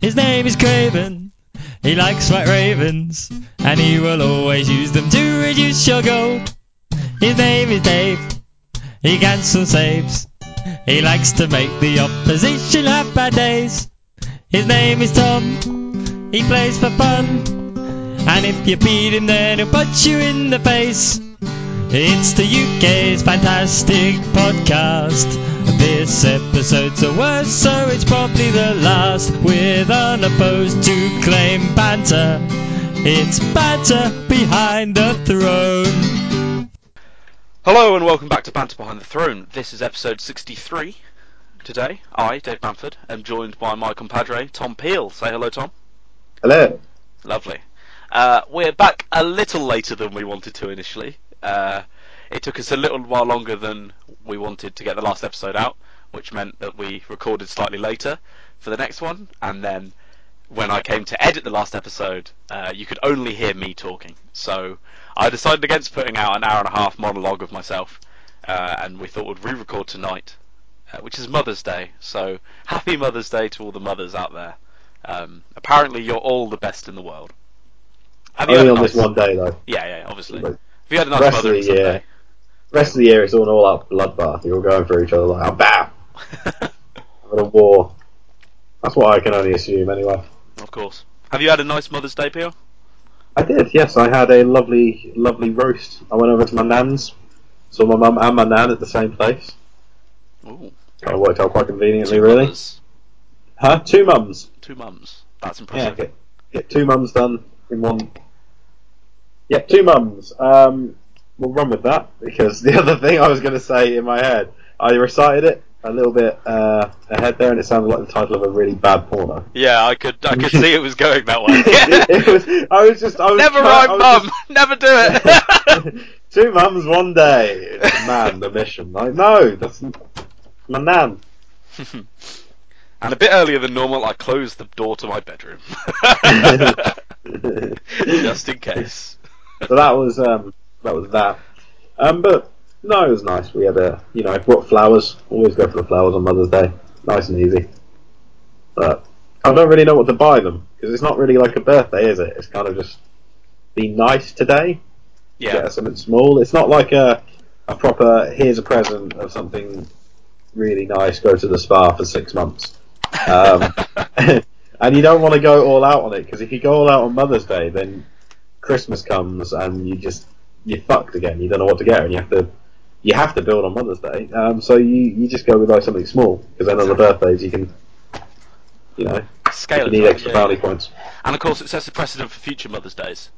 His name is Craven. He likes white ravens, and he will always use them to reduce your gold. His name is Dave. He cancels saves. He likes to make the opposition have bad days. His name is Tom. He plays for fun. And if you beat him, then he'll punch you in the face. It's the UK's fantastic podcast. This episode's the worst, so it's probably the last. With unopposed to claim banter. It's banter behind the throne. Hello and welcome back to Banter Behind the Throne. This is episode 63. Today, I, Dave Bamford, am joined by my compadre, Tom Peel. Say hello, Tom. Hello. Lovely. Uh, we're back a little later than we wanted to initially. Uh, it took us a little while longer than we wanted to get the last episode out, which meant that we recorded slightly later for the next one, and then when I came to edit the last episode, uh, you could only hear me talking. So I decided against putting out an hour and a half monologue of myself, uh, and we thought we'd re-record tonight, uh, which is Mother's Day. So happy Mother's Day to all the mothers out there. Um, apparently, you're all the best in the world. Have you Only on nice- this one day though. Yeah, yeah, obviously. Have you had a rest of the year, rest of the year, it's all an all-out bloodbath. You're all going for each other like, oh, bam, having a war. That's what I can only assume, anyway. of course. Have you had a nice Mother's Day, Peel? I did, yes. I had a lovely, lovely roast. I went over to my nan's, saw my mum and my nan at the same place. Ooh. Kind of worked out quite conveniently, Two really. mothers, Huh? Two mums. two mums. That's Yeah, impressive. get, get two mums done in one. Yeah, two mums. Um, we'll run with that because the other thing I was going to say in my head, I recited it a little bit uh, ahead there, and it sounded like the title of a really bad porno. Yeah, I could I could see it was going that way. it, was, I was just, I was Never I rhyme, mum. Never do it. two mums, one day. Man, the mission. Like, no, that's my nan. and a bit earlier than normal, I closed the door to my bedroom, just in case. So that was um, that was that. Um, but no, it was nice. We had a you know I brought flowers. Always go for the flowers on Mother's Day. Nice and easy. But I don't really know what to buy them because it's not really like a birthday, is it? It's kind of just be nice today. Yeah, Get something small. It's not like a a proper here's a present of something really nice. Go to the spa for six months. Um, and you don't want to go all out on it because if you go all out on Mother's Day, then Christmas comes and you just you're fucked again. You don't know what to get, and you have to you have to build on Mother's Day. Um, so you, you just go with like something small because then on the birthdays you can you know scale you need extra yeah. points. And of course, it sets a precedent for future Mother's Days.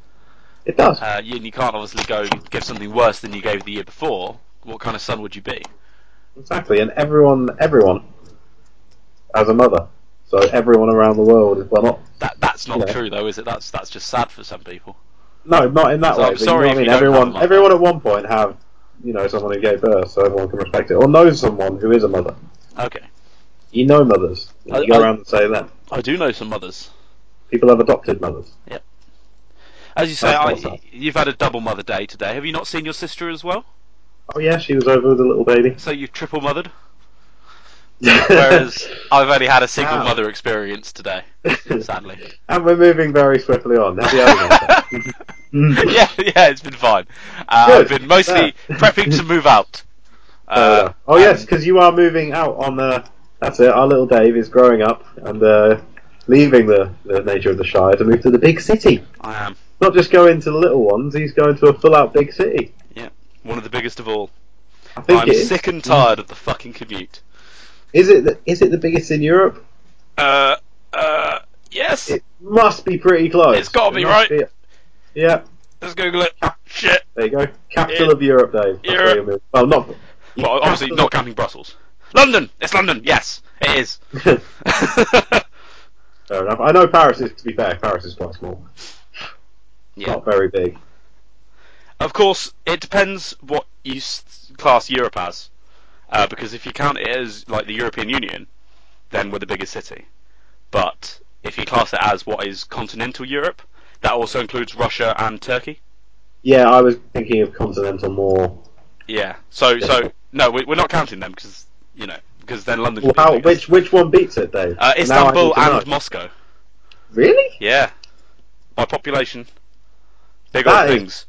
It does. Uh, you, you can't obviously go give something worse than you gave the year before. What kind of son would you be? Exactly, and everyone everyone has a mother. So everyone around the world is well not That that's not Yeah. true though, is it? That's that's just sad for some people. No, not in that So way. I'm sorry you know I mean. don't have a Everyone everyone at one point have you know someone who gave birth, so everyone can respect it, or knows someone who is a mother. Okay, You know mothers. You, I- go I- around and say that. I do know some mothers. People have adopted mothers. Yep. As you say, I, you've had a double mother day today. Have you not seen your sister as well? Oh yeah, she was over with a little baby. So you've triple mothered. Whereas I've only had a single Wow. mother experience today, sadly. and we're moving very swiftly on. Hours. yeah, yeah, it's been fine. Uh, I've been mostly prepping to move out. Uh, oh yes, because you are moving out on the. That's it. Our little Dave is growing up and uh, leaving the, the nature of the Shire to move to the big city. I am Not just going to the little ones. He's going to a full-out big city. Yeah, one of the biggest of all. I think I'm sick and tired of the fucking commute. Is it? The, is it the biggest in Europe? Uh, uh, yes. It must be pretty close. It's gotta be, It must right? Yeah. Let's Google it. Shit. There you go. Capital Yeah. of Europe, Dave. That's Europe. where you're moving. Well, not. Well, obviously not counting Brussels. London. It's London. Yes, it is. Fair enough. I know Paris is. To be fair, Paris is quite small. yeah. Not very big. Of course, it depends what you class Europe as. Uh, because if you count it as like the European Union, then we're the biggest city. But if you class it as what is continental Europe, that also includes Russia and Turkey. Yeah, I was thinking of continental more. Yeah. So so no, we, we're not counting them because you know because then London. Well, how, which which one beats it, Dave? Uh, Istanbul and. Moscow. Really? Yeah, by population. Big That things. is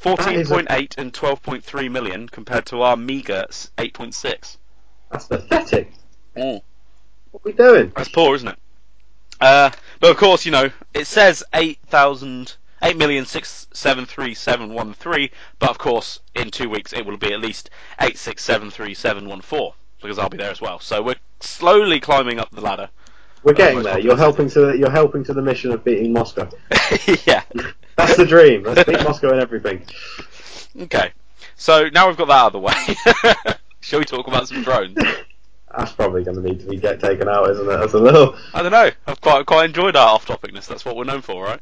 14.8 and 12.3 million compared to our meager 8.6. That's pathetic. Mm. What are we doing? That's poor, isn't it? Uh, but of course, you know, it says 8,000, 8,673,713, but of course, in two weeks it will be at least 8673714, because I'll be there as well. So we're slowly climbing up the ladder. We're getting most there. You're helping to you're helping to the mission of beating Moscow. yeah. That's the dream. Let's beat Moscow and everything. Okay. So now we've got that out of the way. Shall we talk about some drones? That's probably going to need to be get taken out, isn't it? As a little. I don't know. I've quite quite enjoyed our off-topicness. That's what we're known for, right?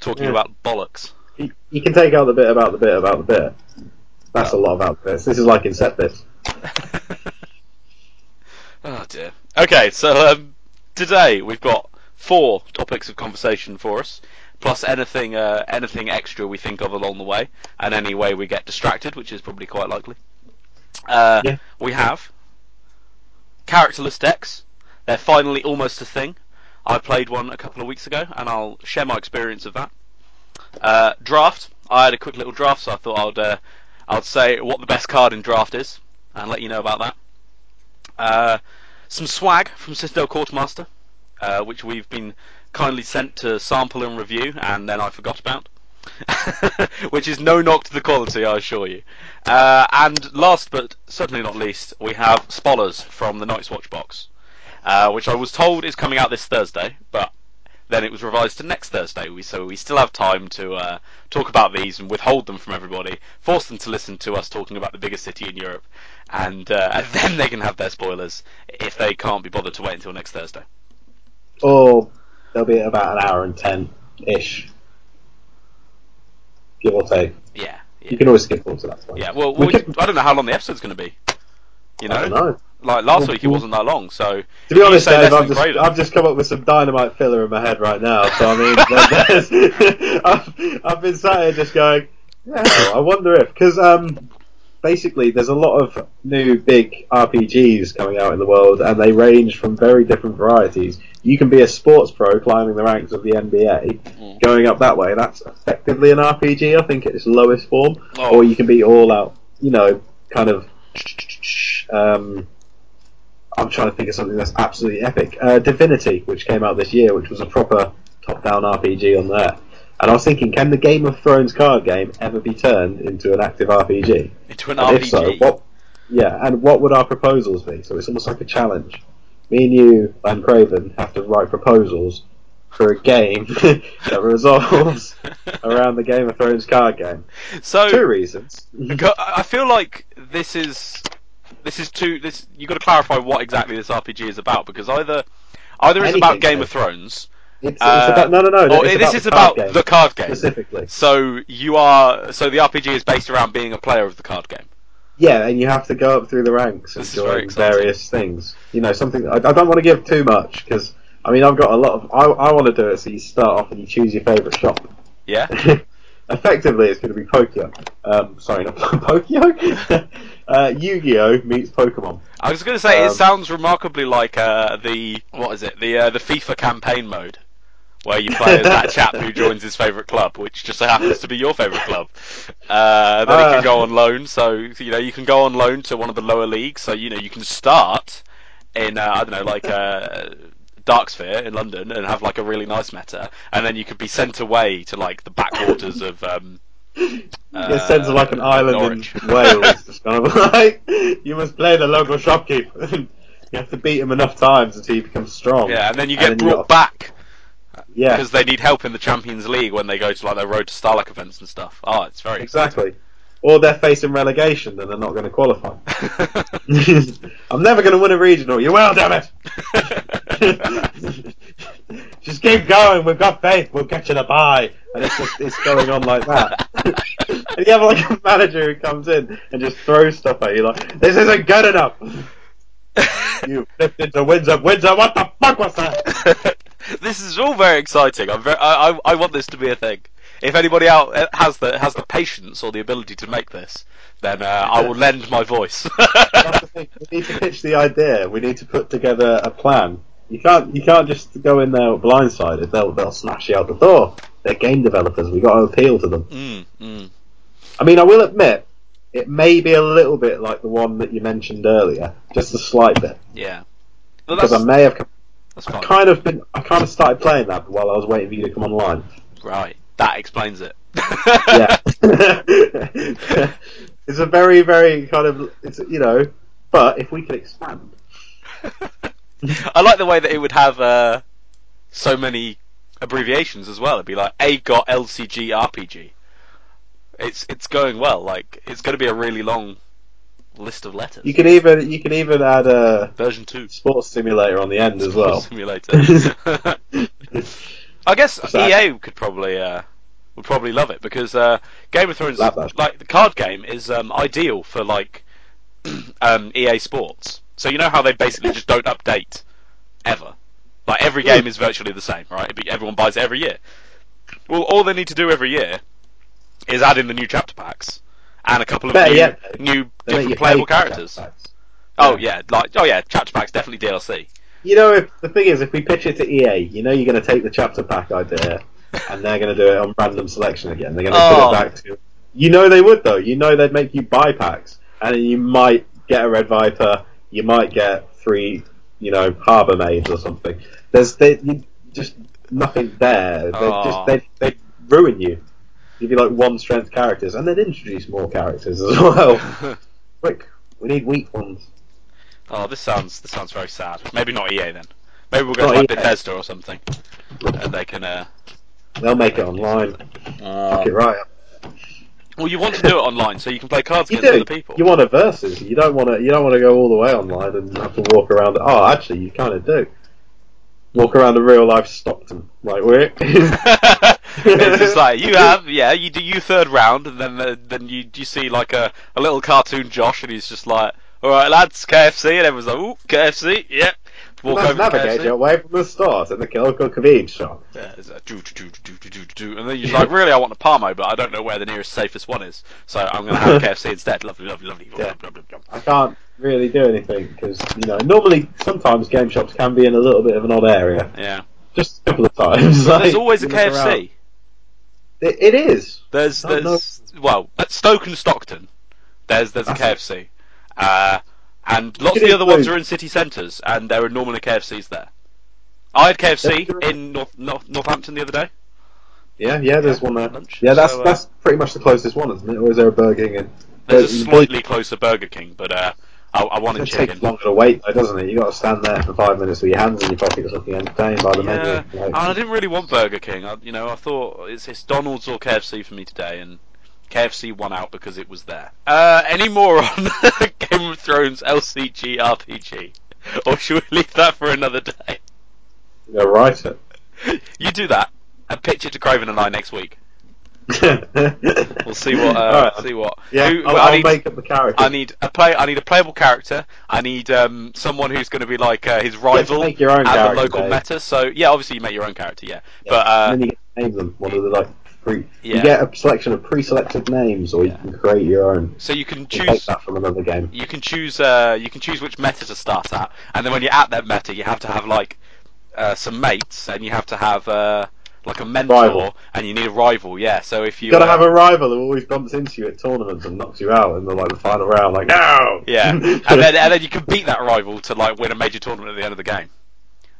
Talking Yeah. about bollocks. You, you can take out the bit about the bit about the bit. That's a lot about bits. This is like in set bits. oh dear. Okay, so um, today we've got four topics of conversation for us, plus anything uh, anything extra we think of along the way, and any way we get distracted, which is probably quite likely. Uh, Yeah. We have characterless decks. They're finally almost a thing. I played one a couple of weeks ago, and I'll share my experience of that. Uh, draft. I had a quick little draft, so I thought I'd uh, I'd say what the best card in draft is, and let you know about that. Uh, some swag from Citadel Quartermaster, uh, which we've been kindly sent to sample and review, and then I forgot about. which is no knock to the quality, I assure you. Uh, and last but certainly not least, we have Spoilers from the Night's Watch box, uh, which I was told is coming out this Thursday, but then it was revised to next Thursday. So we still have time to uh, talk about these and withhold them from everybody, force them to listen to us talking about the biggest city in Europe, and, uh, and then they can have their spoilers if they can't be bothered to wait until next Thursday. Or they'll be at about an hour and ten ish. Give or take. Yeah, You can always skip forward to that point. yeah. Well, We I don't know how long the episode's going to be. You I know, don't know. like last week it wasn't that long, so To be honest, Dave, I've just, I've just come up with some dynamite filler in my head right now. So I mean, I've, I've been sat here just going, yeah, I wonder if because um, basically there's a lot of new big RPGs coming out in the world, and they range from very different varieties. You can be a sports pro climbing the ranks of the NBA, Mm. going up that way. That's effectively an RPG, I think, at its lowest form. Oh. Or you can be all out, you know, kind of. Um, I'm trying to think of something that's absolutely epic. Uh, Divinity, which came out this year, which was a proper top-down RPG on there. And I was thinking, can the Game of Thrones card game ever be turned into an active RPG? into an And RPG. if so, what? Yeah, and what would our proposals be? So it's almost like a challenge. Me and you and Craven have to write proposals for a game that resolves around the Game of Thrones card game. so Two reasons. I feel like this is this is too this you got to clarify what exactly this RPG is about because either either it's about Game Dave. of Thrones It's, it's uh, about no, no, no. or it's this about is about game, the card game. specifically. So you are so the RPG is based around being a player of the card game. Yeah, and you have to go up through the ranks and join various things. You know, something I, I don't want to give too much because I mean I've got a lot of. I, I want to do it so you start off and you choose your favourite shop. Yeah. Effectively, it's going to be Pokio. Um, sorry, not Pokio. uh, Yu-Gi-Oh meets Pokemon. I was going to say it Um, sounds remarkably like uh, the what is it the uh, the FIFA campaign mode. Where you play as that chap who joins his favourite club, which just so happens to be your favourite club. Uh, then he Uh. can go on loan, so you know you can go on loan to one of the lower leagues. So you know you can start in uh, I don't know like uh, Darksphere in London and have like a really nice meta, and then you could be sent away to like the backwaters of. Um, It sends like an uh, island Norwich. in Wales. It's kind of like you must play the local shopkeeper. you have to beat him enough times until he becomes strong. Yeah, and then you get And brought got- back Yeah, because they need help in the Champions League when they go to like their Road to Starlock events and stuff. Oh, it's very exactly. Or they're facing relegation and they're not going to qualify. I'm never going to win a regional. You will, damn it! just keep going. We've got faith. We'll get you the bye. And it's just it's going on like that. and you have like a manager who comes in and just throws stuff at you like, "This isn't good enough." you flipped into Windsor. Windsor, what the fuck was that? this is all very exciting. I'm very, I, I, I want this to be a thing. If anybody out uh, has the has the patience or the ability to make this, then uh, I will lend my voice. That's the thing. We need to pitch the idea. We need to put together a plan You can't you can't just go in there blindsided. They'll they'll smash you out the door. They're game developers. We got to appeal to them. Mm, mm. I mean, I will admit, it may be a little bit like the one that you mentioned earlier, just a slight bit, Yeah. Well, because I may have that's I kind of been I kind of started playing that while I was waiting for you to come online. Right. That explains it. yeah. it's a very, very kind of, it's you know, but if we could expand, I like the way that it would have uh, so many abbreviations as well. It'd be like AGoT LCG RPG. It's it's going well. Like it's going to be a really long list of letters. you can even you can even add a Version two. sports simulator on the end as well. Simulator. I guess that? EA could probably uh, would probably love it because uh, Game of Thrones, like the card game, is um, ideal for like um, EA Sports. So you know how they basically just don't update ever. Like every game is virtually the same, right? Everyone buys it every year. Well, all they need to do every year is add in the new chapter packs and a couple of new, new They make you different playable characters. Oh yeah, like oh yeah, chapter packs definitely DLC. You know, if the thing is, if we pitch it to EA, you know, you're going to take the chapter pack idea, and they're going to do it on random selection again. They're going to Oh. put it oh. back to. You know, they would though. You know, they'd make you buy packs, and you might get a Red Viper. You might get three, you know, Harbour Maids or something. There's they, just nothing there. They Oh. just they they ruin you. Give you like one strength characters, and they'd introduce more characters as well. Quick, we need weak ones. Oh, this sounds this sounds very sad. Maybe not EA then. Maybe we'll go Not to like EA. Bethesda or something, and they can. Uh, They'll make it online. Fuck it right. well, you want to do it online so you can play cards You against do. other people. You want a versus. You don't want to. You don't want to go all the way online and have to walk around. Oh, actually, you kind of do. Walk around the real life Stockton, like we're. it's just like you have, yeah. You do you third round, and then uh, then you you see like a, a little cartoon Josh, and he's just like, "All right, lads, KFC," and everyone's like, "Ooh, KFC, yeah." Walk Must over navigate KFC. you away from the stores in the local convenience shop. Yeah, it's like, doo, doo, doo, doo, doo, doo, doo, and then you're like, really, I want a Parmo, but I don't know where the nearest safest one is, so I'm going to have KFC instead. Lovely, lovely, lovely. Yeah. Blah, blah, blah, blah. I can't really do anything because you know normally sometimes game shops can be in a little bit of an odd area. Yeah. Just a couple of times. There's always a you look around. It, it is. There's no. there's well at Stoke and Stockton. There's there's a KFC, uh, and lots of the other ones are in city centres, and there are normally KFCs there. I had KFC That's true. in North, North Northampton the other day. Yeah, yeah. There's one there. Lunch. Yeah, that's So, uh, that's pretty much the closest one, isn't it? Or is there a Burger King? in- There's a slightly closer Burger King, but uh, I, I wanted It takes longer to wait, though, doesn't it? You got to stand there for five minutes with your hands in your pockets, looking entertained by the Yeah, menu. Like, I didn't really want Burger King. I, you know, I thought it's, it's Donald's or KFC for me today, and KFC won out because it was there. Uh, any more on Game of Thrones LCG RPG, or should we leave that for another day? know, write it. You do that and pitch it to Craven and I next week. we'll see what. Uh, see what. Yeah, Who- I'll, I I'll need- make up the character. I need a play. I need a playable character. I need um, someone who's going to be like uh, his rival make your own and the character, local Dave. meta. So yeah, obviously you make your own character. Yeah, Yeah, but uh, and then you name them. One of the like pre. Yeah. You get a selection of pre-selected names, or Yeah. you can create your own. so you can You take choose. that from another game. You can choose. Uh, you can choose which meta to start at, and then when you're at that meta, you have to have like uh, some mates, and you have to have uh, like a mentor, Rival. and you need a rival. Yeah. So if you You've got to uh, have a rival who always bumps into you at tournaments and knocks you out in the like the final round. Like no. Yeah, and then and then you can beat that rival to like win a major tournament at the end of the game.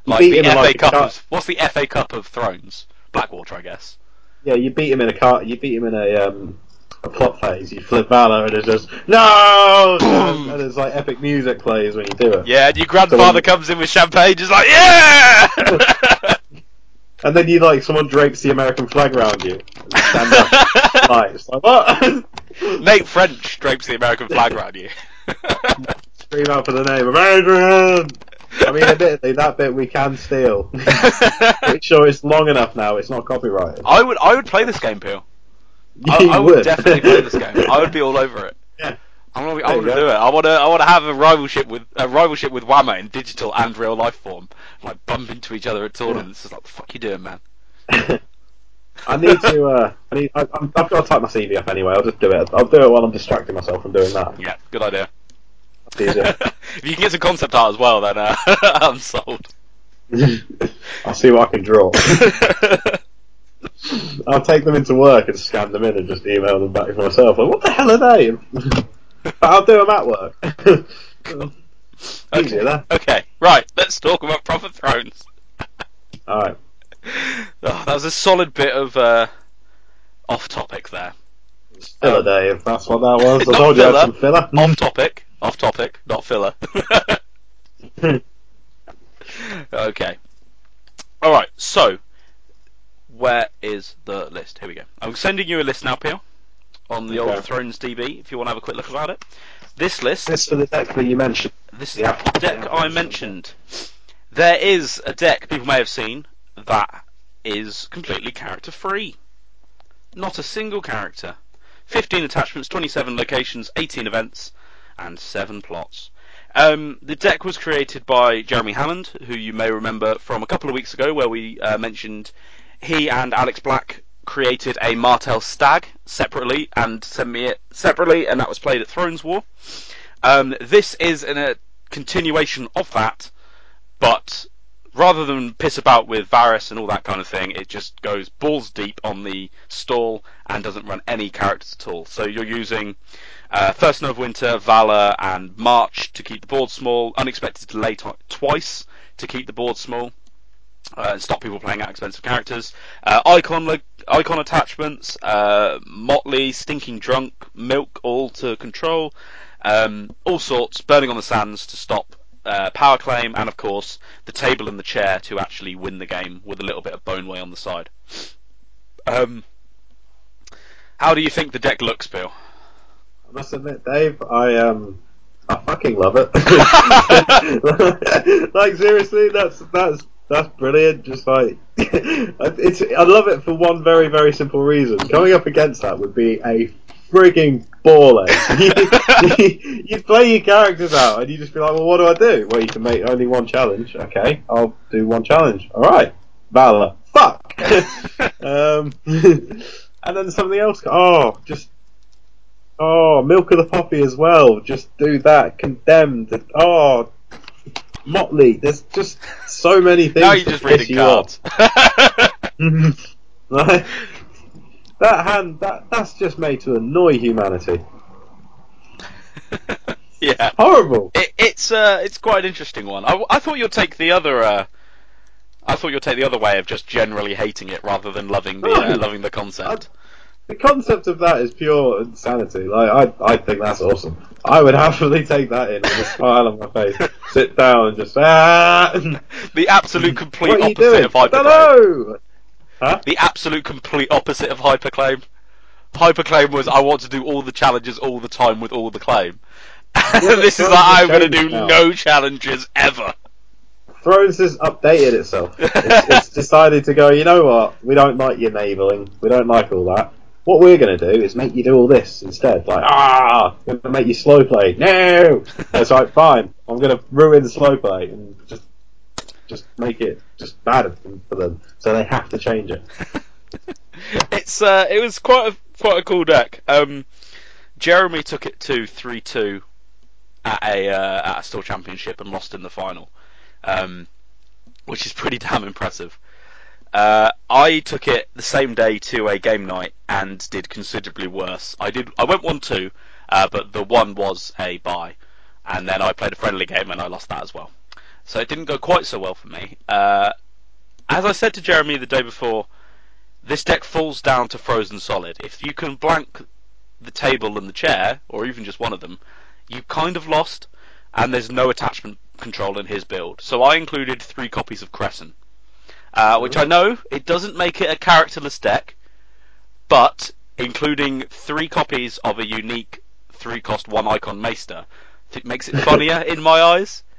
Like the FA like, Cup. Of, what's the FA Cup of Thrones? Blackwater, I guess. Yeah, you beat him in a car. You beat him in a um, a plot phase. You flip Valar and it's just no, Boom. and it's like epic music plays when you do it. Yeah, and your grandfather comes in with champagne, just like yeah. And then you like someone drapes the American flag around you. And stand up. like, it's like what? Nate French drapes the American flag around you. Scream out for the name of Adrian. I mean, admittedly, that bit we can steal. Make sure it's long enough now. It's not copyrighted. I would, I would play this game, Peel. I, I would definitely play this game. I would be all over it. Yeah. I want to, I want to do it. I want to, I want to have a rivalship with a rivalship with Whammer in digital and real life form. Like bump into each other at tournaments. It's like, the fuck you doing, man? I need to. Uh, I need. I, I've got to type my CV up anyway. I'll just do it. I'll do it while I'm distracting myself from doing that. Yeah, good idea. If you can get some concept art as well, then uh, I'm sold. I'll see what I can draw. I'll take them into work and scan them in and just email them back for myself. Like, what the hell are they? But I'll do them at work. Easier okay, right. Let's talk about Proper Thrones. Alright. Oh, that was a solid bit of uh, off topic there. Filler day, if that's what that was. I Not told you I filler. had some filler. Off topic. Off topic, not filler. okay. Alright, so where is the list? Here we go. I'm sending you a list now, Peel, on the old Thrones DB if you want to have a quick look about it. This list This for the deck that you mentioned. This is Yeah. the deck Yeah. I mentioned. There is a deck people may have seen that is completely character free. Not a single character. 15 attachments, 27 locations, 18 events, and 7 plots. Um, the deck was created by Jeremy Hammond, who you may remember from a couple of weeks ago where we uh, mentioned he and Alex Black created a Martell Stag separately and sent me it separately, and that was played at Thrones War. Um, this is in a continuation of that, but rather than piss about with Varys and all that kind of thing, it just goes balls deep on the stall and doesn't run any characters at all. So you're using uh, First Snow of Winter, Valar, and March to keep the board small, Unexpected Delay t- twice to keep the board small. Uh, stop people playing out expensive characters. Uh, icon lo- icon attachments, uh, Motley, Stinking Drunk, Milk, all to control, um, all sorts. Burning on the Sands to stop uh, power claim, and of course the table and the chair to actually win the game with a little bit of boneway on the side. Um, how do you think the deck looks, Bill? I must admit, Dave, I um, I fucking love it. like seriously, that's that's that's brilliant. Just like it's, I love it for one very very simple reason. Coming up against that would be a frigging ball ache. You'd play your characters out, and you just be like, well, what do I do? Well, you can make only one challenge. Okay, I'll do one challenge. All right, Valar. Fuck. um, and then something else. Oh, just Oh, Milk of the Poppy as well. Just do that. Condemned. Oh, Motley. There's just so many things. now you're just reading you cards. That hand. That that's just made to annoy humanity. yeah. Horrible. It, it's uh, it's quite an interesting one. I, I thought you'd take the other. Uh, I thought you'd take the other way of just generally hating it rather than loving the uh, loving the concept. The concept of that is pure insanity. Like I, I think that's awesome. I would happily take that in with a smile on my face, sit down and just ah. The absolute complete opposite of hyperclaim. Huh? The absolute complete opposite of hyperclaim. Hyperclaim was I want to do all the challenges all the time with all the claim. this is like I'm going to do now. no challenges ever. Thrones has updated itself. It's, it's decided to go. You know what? We don't like your enabling. We don't like all that. What we're going to do is make you do all this instead. Like ah, going to make you slow play. No, it's like fine. I'm going to ruin slow play and just just make it just bad for them. So they have to change it. it's uh, it was quite a quite a cool deck. Um, Jeremy took it to three two at a uh, at a store championship and lost in the final, um, which is pretty damn impressive. Uh, I took it the same day to a game night and did considerably worse. I did I went one two, uh, but the one was a buy, and then I played a friendly game and I lost that as well. So it didn't go quite so well for me. Uh, as I said to Jeremy the day before, this deck falls down to frozen solid. If you can blank the table and the chair, or even just one of them, you kind of lost, and there's no attachment control in his build. So I included three copies of Cressen, uh, which I know it doesn't make it a characterless deck, but including three copies of a unique three cost one icon Maester, it makes it funnier in my eyes.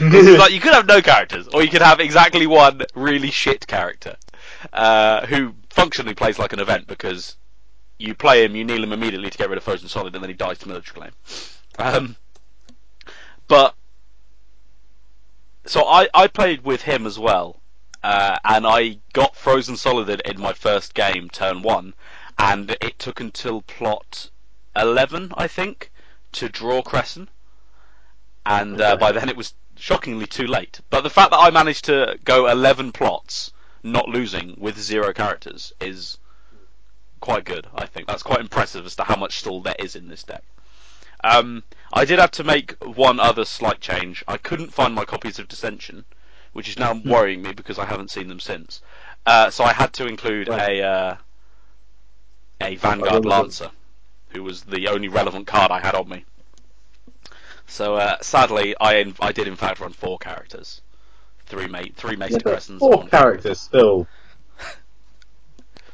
It's like you could have no characters, or you could have exactly one really shit character uh, who functionally plays like an event because you play him, you kneel him immediately to get rid of Frozen Solid, and then he dies to military claim. Um, but so I, I played with him as well, uh, and I got Frozen Solid in my first game, turn one, and it took until plot eleven, I think, to draw Cressen and uh, by then it was shockingly too late. But the fact that I managed to go 11 plots, not losing, with zero characters is quite good. I think that's quite impressive as to how much still there is in this deck. Um, I did have to make one other slight change. I couldn't find my copies of Dissension, which is now worrying me because I haven't seen them since. Uh, so I had to include a uh, a Vanguard Lancer, who was the only relevant card I had on me. So uh, sadly, I I did in fact run four characters, three mate three Yeah, Cressens. four characters still.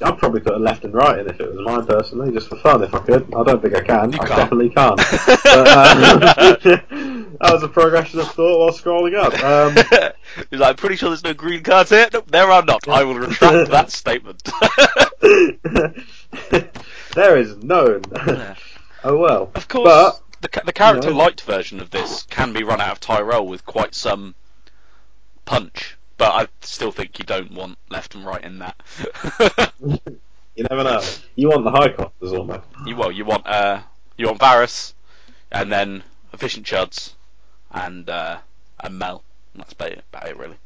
I'd probably put a left and right in if it was mine personally, just for fun if I could. I don't think I can. You I can't. definitely can't. but, uh, that was a progression of thought while scrolling up. Um, He's like, I'm pretty sure there's no green cards here. Nope, there are not. I will retract that statement. there is none. oh well. Of course, But the, the character you know- light version of this can be run out of Tyrell with quite some punch, but I still think you don't want left and right in that. you never know. You want the high costers almost. you well, you want uh, you want Varys, and then efficient chuds, and uh, and Mel. And That's about it, about it really.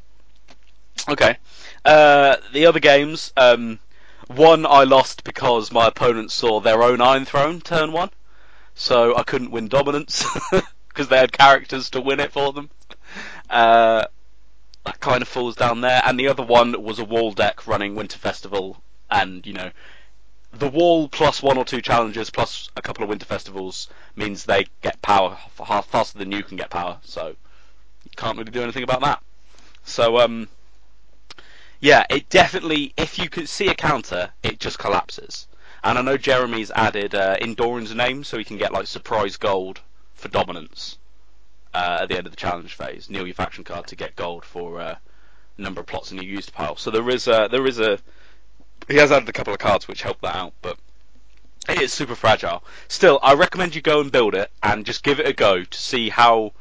Okay, uh, the other games. Um, one I lost because my opponent saw their own Iron Throne turn one, so I couldn't win dominance because they had characters to win it for them. Uh, that kind of falls down there. And the other one was a wall deck running Winter Festival, and you know, the wall plus one or two challenges plus a couple of Winter Festivals means they get power half faster than you can get power. So you can't really do anything about that. So um, yeah, it definitely if you could see a counter, it just collapses. And I know Jeremy's added uh, In Doran's Name so he can get like surprise gold for dominance uh, at the end of the challenge phase. Kneel your faction card to get gold for uh, number of plots in your used pile. So there is a there is a he has added a couple of cards which help that out, but it is super fragile. Still, I recommend you go and build it and just give it a go to see how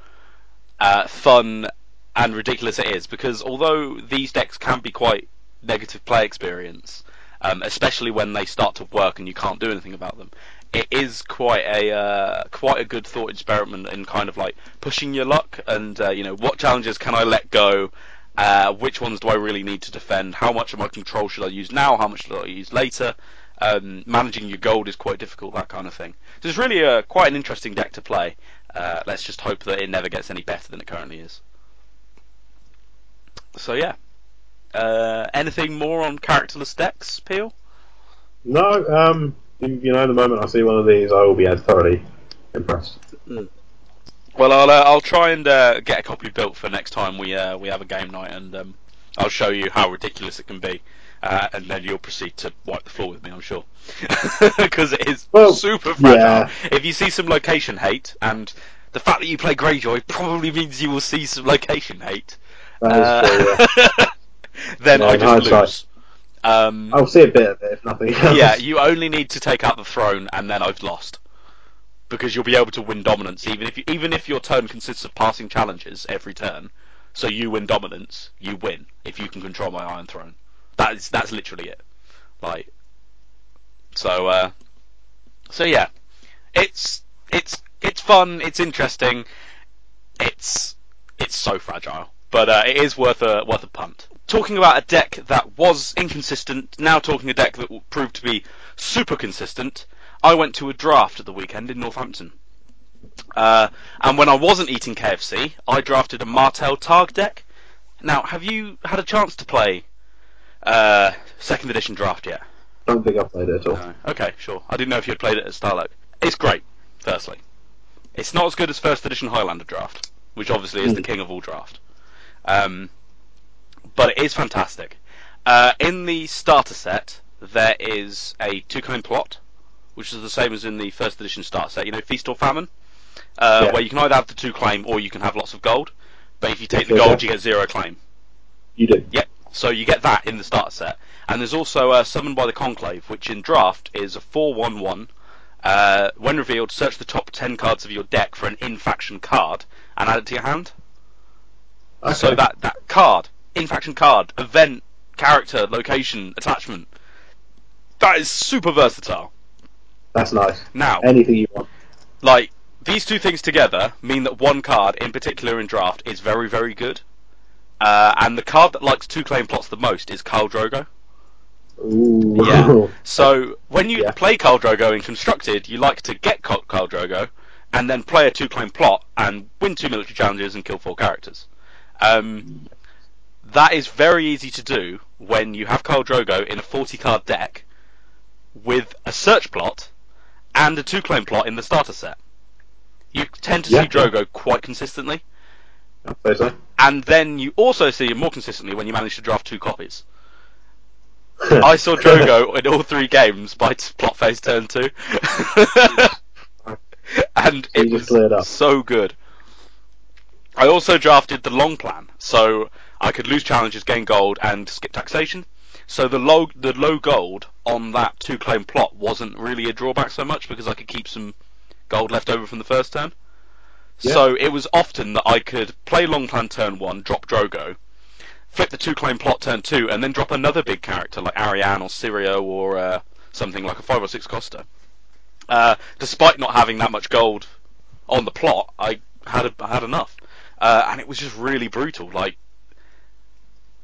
uh, fun and ridiculous it is. Because although these decks can be quite negative play experience, um, especially when they start to work and you can't do anything about them, it is quite a uh, quite a good thought experiment in kind of like pushing your luck and uh, you know what challenges can I let go. Uh, which ones do I really need to defend? How much of my control should I use now? How much should I use later? Um, managing your gold is quite difficult, that kind of thing. So it's really a, quite an interesting deck to play. Uh, let's just hope that it never gets any better than it currently is. So yeah. Uh, anything more on characterless decks, Peel? No, um, you, know, the moment I see one of these, I will be thoroughly impressed. Well, I'll uh, I'll try and uh, get a copy built for next time we uh, we have a game night, and um, I'll show you how ridiculous it can be, uh, and then you'll proceed to wipe the floor with me, I'm sure, because it is Well, super fragile. yeah. If you see some location hate, and the fact that you play Greyjoy probably means you will see some location hate, is true, yeah. uh, then Yeah, I just lose. Um, I'll see a bit of it if nothing else. yeah, you only need to take out the throne, and then I've lost. Because you'll be able to win dominance, even if you, even if your turn consists of passing challenges every turn. So you win dominance, you win if you can control my Iron Throne. That is that's literally it. Like, so uh, so yeah, it's it's it's fun, it's interesting, it's it's so fragile, but uh, it is worth a worth a punt. Talking about a deck that was inconsistent, now talking a deck that proved to be super consistent. I went to a draft at the weekend in Northampton. Uh, and when I wasn't eating KFC, I drafted a Martell Targ deck. Now, have you had a chance to play uh, second edition draft yet? don't think I've played it at all. No. Okay, sure. I didn't know if you had played it at Starlight. It's great, firstly. It's not as good as first edition Highlander draft, which obviously is the Hmm. king of all draft. Um, but it is fantastic. Uh, in the starter set, there is a two coin plot, which is the same as in the first edition starter set. You know, Feast or Famine, uh, Yeah. where you can either have the two claim or you can have lots of gold. But if you take the gold, you get zero claim. You do. Yep. So you get that in the starter set, and there's also uh, Summoned by the Conclave, which in draft is a four-one-one. Uh, when revealed, search the top ten cards of your deck for an in-faction card and add it to your hand. Okay. So that that card, in-faction card, event, character, location, attachment, that is super versatile. That's nice. Now, Anything you want. like these two things together mean that one card, in particular in draft, is very, very good. Uh, and the card that likes two claim plots the most is Khal Drogo. Ooh. Yeah. So when you Yeah. play Khal Drogo in Constructed, you like to get Khal Drogo and then play a two claim plot and win two military challenges and kill four characters. Um, that is very easy to do when you have Khal Drogo in a 40 card deck with a search plot and a two clone plot in the starter set. You tend to Yeah. see Drogo quite consistently, so. and then you also see him more consistently when you manage to draft two copies. I saw Drogo in all three games by plot phase turn two, and it was so good. I also drafted the long plan, so I could lose challenges, gain gold, and skip taxation. So the low the low gold on that two claim plot wasn't really a drawback so much because I could keep some gold left over from the first turn. Yeah. So it was often that I could play long plan turn one, drop Drogo, flip the two claim plot turn two, and then drop another big character like Arianne or Syrio or uh, something like a five or six Costa. Uh, despite not having that much gold on the plot, I had a, I had enough, uh, and it was just really brutal. Like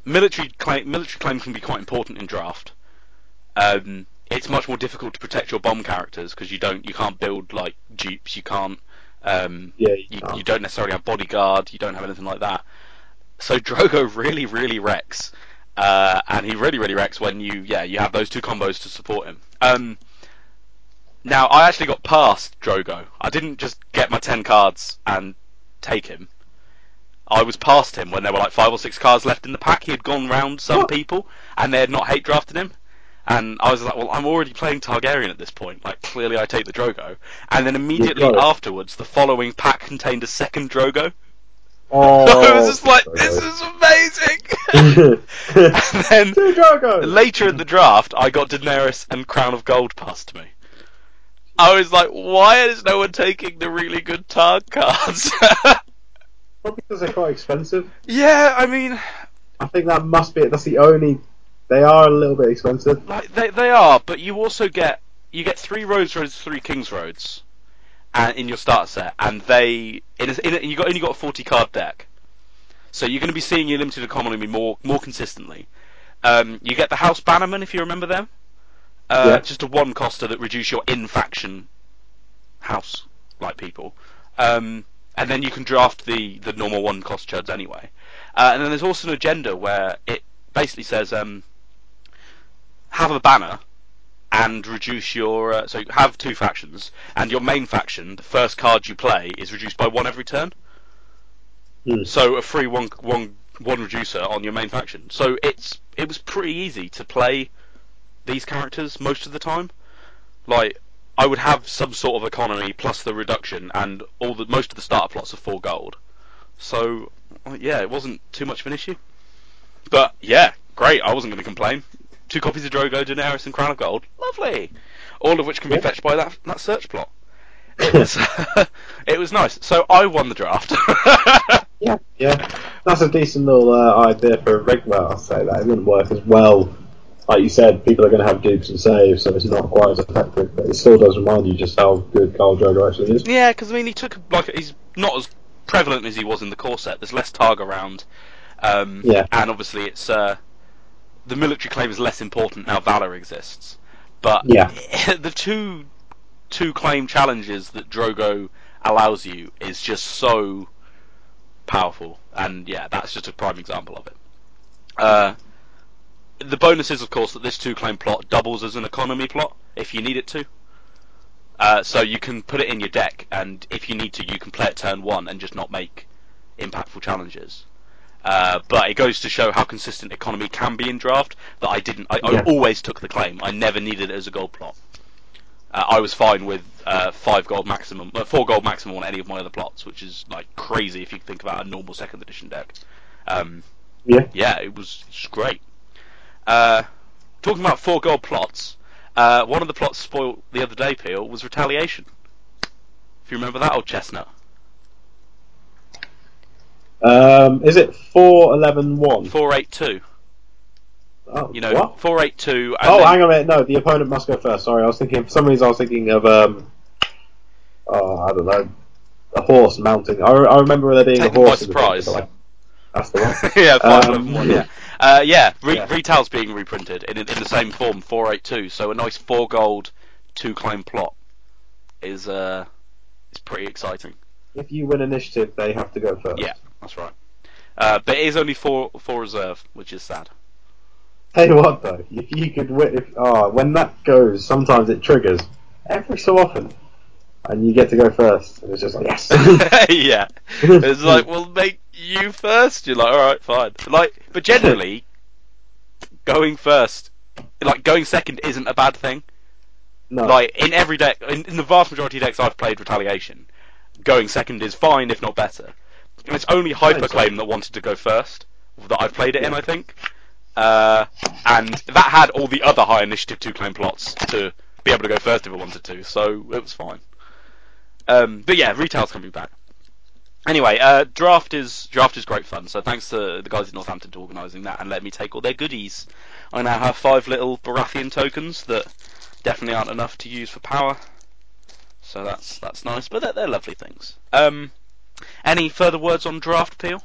military claim, military claims can be quite important in draft. Um, it's much more difficult to protect your bomb characters because you don't, you can't build like dupes, you can't, um, Yeah, you you, can't. you don't necessarily have bodyguard, you don't have anything like that. So Drogo really, really wrecks, uh, and he really, really wrecks when you, yeah, you have those two combos to support him. Um, now I actually got past Drogo. I didn't just get my ten cards and take him. I was past him when there were like five or six cards left in the pack. He had gone round some What? people, and they had not hate drafted him. And I was like, well, I'm already playing Targaryen at this point. Like, clearly I take the Drogo. And then immediately afterwards, the following pack contained a second Drogo. Oh, I was just like, this is amazing! and then Two Drogo. later in the draft, I got Daenerys and Crown of Gold past me. I was like, why is no one taking the really good Targ cards? Probably because they're quite expensive. yeah, I mean, I think that must be it. That's the only. They are a little bit expensive. like they they are, but you also get you get three Roseroads, three Kings roads, and in your starter set, and they in, a, in a, you got only got a forty card deck, so you're going to be seeing your limited economy more more consistently. Um, you get the House Bannerman if you remember them, uh, Yeah. just a one coster that reduce your in faction house like people, um, and then you can draft the the normal one cost chuds anyway. Uh, and then there's also an agenda where it basically says um, have a banner and reduce your uh, so have two factions and your main faction the first card you play is reduced by one every turn Hmm. so a free one one one reducer on your main faction so it's it was pretty easy to play these characters most of the time like I would have some sort of economy plus the reduction and all the most of the starter plots are four gold so yeah it wasn't too much of an issue but yeah great I wasn't going to complain two copies of Drogo, Daenerys, and Crown of Gold. Lovely. All of which can be fetched by that that search plot. It was it was nice. So I won the draft. Yeah, yeah. That's a decent little uh, idea for a rig. Well, I'll say that it wouldn't work as well. Like you said, people are going to have dupes and saves, so it's not quite as effective. But it still does remind you just how good Khal Drogo actually is. yeah, because I mean he took like he's not as prevalent as he was in the core set. There's less Targ around. Um, Yeah. And obviously it's uh, the military claim is less important now. Valar exists, but Yeah. the two two claim challenges that Drogo allows you is just so powerful, and yeah, that's just a prime example of it. Uh, the bonus is, of course, that this two claim plot doubles as an economy plot if you need it to. Uh, so you can put it in your deck, and if you need to, you can play it turn one and just not make impactful challenges. Uh, but it goes to show how consistent economy can be in draft. That I didn't. I, Yeah. I always took the claim. I never needed it as a gold plot. Uh, I was fine with uh, five gold maximum, uh, four gold maximum on any of my other plots, which is like crazy if you think about a normal second edition deck. Um, Yeah. yeah, it was just great. Uh, talking about four gold plots, uh, one of the plots spoiled the other day, Peel, was Retaliation. If you remember that old chestnut. Um, is it four eleven one? 482. Oh, You know, what? 482. And Oh, then- hang on a minute. No, the opponent must go first. Sorry, I was thinking. For some reason, I was thinking of um. Oh, I don't know. a horse mounting. I, I remember there being a horse. picture, surprise. like, that's the one. yeah, five Um, one. Yeah, uh, yeah. Re- Yeah. Retail's being reprinted in in the same form, four eight two. So a nice four gold, two claim plot is uh is pretty exciting. If you win initiative, they have to go first. Yeah, that's right. Uh, but it is only four four reserve, which is sad. Tell you what though, if you could win, if, oh, when that goes, sometimes it triggers every so often, and you get to go first, and it's just like yes. yeah, it's like we'll make you first. You're like, all right, fine. Like, but generally, going first, like going second, isn't a bad thing. no, Like in every deck, in, in the vast majority of decks I've played Retaliation, going second is fine, if not better. And it's only Hyperclaim that wanted to go first that I've played it in, I think. Uh, and that had all the other high initiative two claim plots to be able to go first if it wanted to, so it was fine. Um, but yeah, retail's coming back. Anyway, uh, draft is draft is great fun. So thanks to the guys in Northampton for organising that and let me take all their goodies. I now have five little Baratheon tokens that definitely aren't enough to use for power. So that's that's nice, but they're, they're lovely things. Um, any further words on draft, Peel?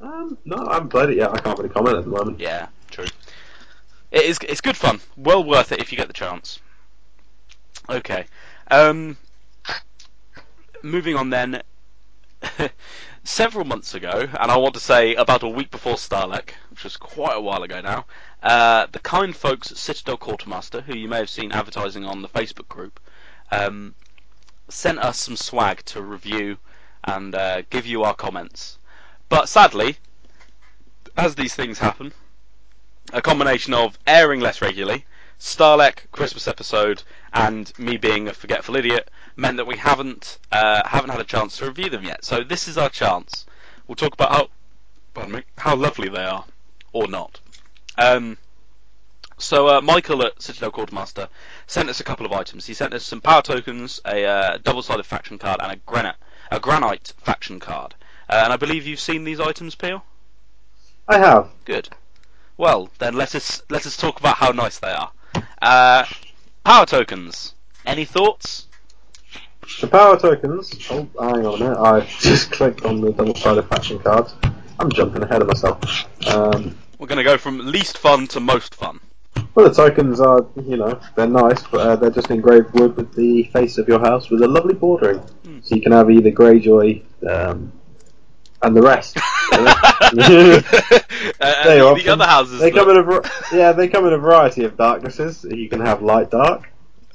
um, no, I haven't played it yet. I can't really comment at the moment. Yeah, true. It is. It's good fun. Well worth it if you get the chance. Okay. Um, moving on then. Several months ago, and I want to say about a week before Stahleck, which was quite a while ago now, uh, the kind folks at Citadel Quartermaster, who you may have seen advertising on the Facebook group, um, sent us some swag to review and uh, give you our comments. But sadly, as these things happen, a combination of airing less regularly, Stahleck Christmas episode, and me being a forgetful idiot meant that we haven't uh, haven't had a chance to review them yet. So this is our chance. We'll talk about how pardon me, how lovely they are, or not. Um, so uh, Michael at Citadel Quartermaster sent us a couple of items. He sent us some power tokens, a uh, double-sided faction card, and a granite a granite faction card. Uh, and I believe you've seen these items, Peel. I have. Good. Well, then let us let us talk about how nice they are. Uh, power tokens. Any thoughts? The power tokens. Oh, hang on a minute. I just clicked on the double-sided faction cards. I'm jumping ahead of myself. Um, We're going to go from least fun to most fun. well, the tokens are, you know, they're nice, but uh, they're just engraved wood with the face of your house with a lovely bordering. Hmm. So you can have either Greyjoy um, and the rest. uh, They the, are the often- other houses. They come in a yeah, they come in a variety of darknesses. You can have light dark,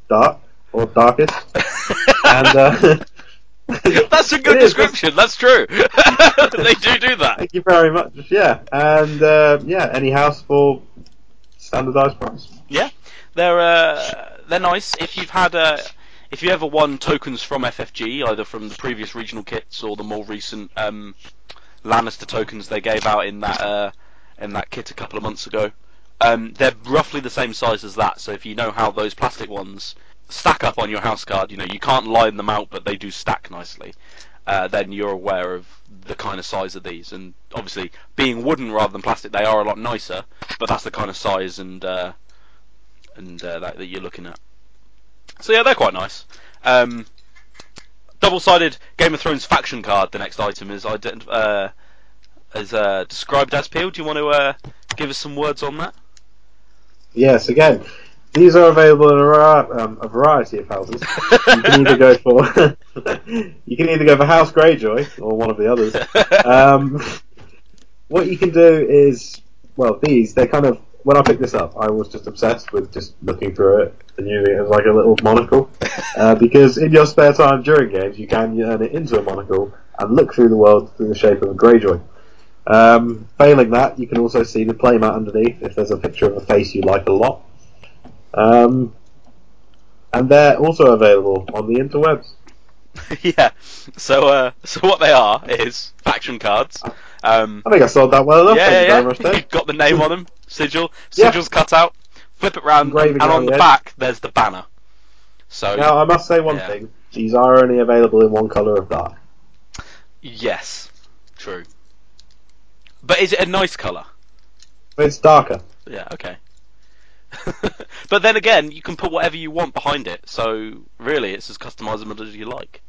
dark, or darkest, and uh, That's a good It is, description. That's true. they do do that. Thank you very much. Yeah, and uh, yeah, any house for standardised price. Yeah, they're uh, they're nice. If you've had uh, if you ever won tokens from FFG, either from the previous regional kits or the more recent um, Lannister tokens they gave out in that uh, in that kit a couple of months ago, um, they're roughly the same size as that. So if you know how those plastic ones stack up on your house card, you know you can't line them out, but they do stack nicely. Uh, then you're aware of the kind of size of these, and obviously being wooden rather than plastic, they are a lot nicer. But that's the kind of size and uh, and uh, that, that you're looking at. So yeah, they're quite nice. Um, double-sided Game of Thrones faction card. The next item is ident- uh, is uh, described as Peel. Do you want to uh, give us some words on that? Yes, again, these are available in a, um, a variety of houses. You can either go for you can either go for House Greyjoy or one of the others. Um, what you can do is, well, these they're kind of. When I picked this up, I was just obsessed with just looking through it and using it as like a little monocle. Uh, because in your spare time during games, you can turn it into a monocle and look through the world through the shape of a Greyjoy. Um, failing that, you can also see the playmat underneath if there's a picture of a face you like a lot. Um, and they're also available on the interwebs. yeah. So uh, so what they are is faction cards. Um, I think I sold that well enough. yeah, yeah, yeah. You've got the name on them, sigil, Yeah. sigils cut out. Flip it round, and, Engraving and on the back there's the banner. So Now, I must say one Yeah. thing. These are only available in one colour of dark. yes, true. But is it a nice colour? It's darker. Yeah, okay. but then again, you can put whatever you want behind it, so really it's as customizable as you like.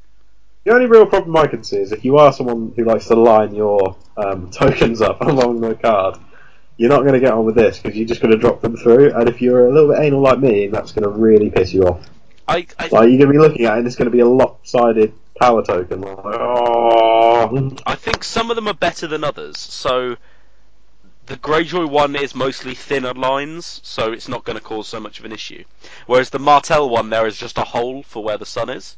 The only real problem I can see is if you are someone who likes to line your um, tokens up along the card, you're not going to get on with this because you're just going to drop them through. And if you're a little bit anal like me, that's going to really piss you off. I, I Like you're going to be looking at it, and it's going to be a lopsided power token. Like, oh, I think some of them are better than others. So the Greyjoy one is mostly thinner lines, so it's not going to cause so much of an issue. Whereas the Martell one, there is just a hole for where the sun is,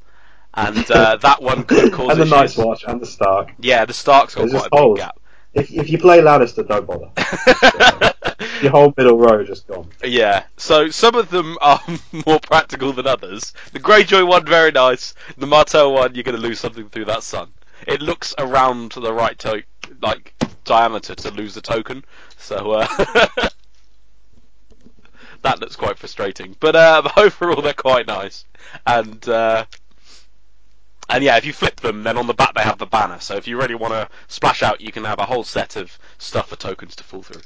and uh, that one could cause and the issues. Night's Watch and the Stark. Yeah, the Stark's got There's quite just a big gap. If, if you play Lannister, don't bother. Your whole middle row just gone. Yeah, so some of them are more practical than others. The Greyjoy one, very nice. The Martell one, you're going to lose something through that sun. It looks around to the right to- like diameter to lose the token, so uh, that looks quite frustrating. But uh, overall, they're quite nice, and uh, and yeah, if you flip them, then on the back they have the banner. So if you really want to splash out, you can have a whole set of stuff for tokens to fall through.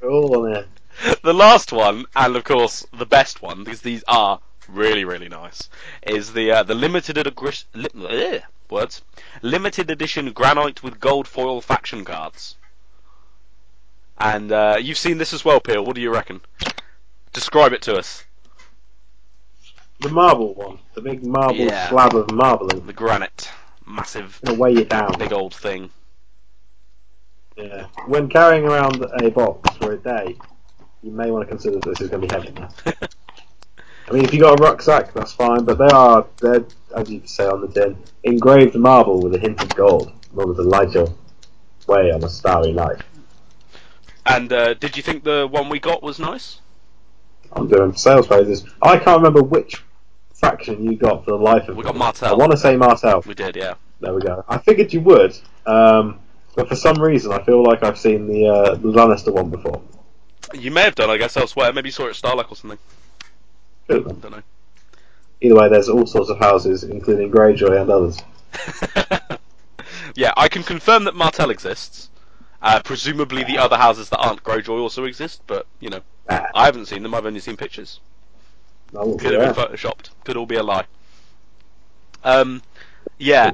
Cool, yeah. the last one, and of course the best one, because these are really really nice, is the uh, the limited edi- words limited edition granite with gold foil faction cards. And uh, you've seen this as well, Peel. What do you reckon? Describe it to us. The marble one, the big marble Yeah. slab of marbling, The granite, massive, gonna weigh you down. big old thing. Yeah. When carrying around a box for a day, you may want to consider this is going to be heavy. I mean, if you got a rucksack, that's fine, but they are, they're, as you say on the tin, engraved marble with a hint of gold in order to light your way on a starry night. And uh, did you think the one we got was nice? I'm doing sales phrases. I can't remember which faction you got for the life of We me. got Martell. I want to say Martel. We did, yeah. There we go. I figured you would, um, but for some reason I feel like I've seen the, uh, the Lannister one before. You may have done, I guess, elsewhere. Maybe you saw it at Stahleck or something. Been. Don't know. Either way, there's all sorts of houses, including Greyjoy and others. yeah, I can confirm that Martell exists. Uh, presumably, the other houses that aren't Greyjoy also exist, but you know, Ah, I haven't seen them. I've only seen pictures. Could have been photoshopped. Could all be a lie. Um, yeah,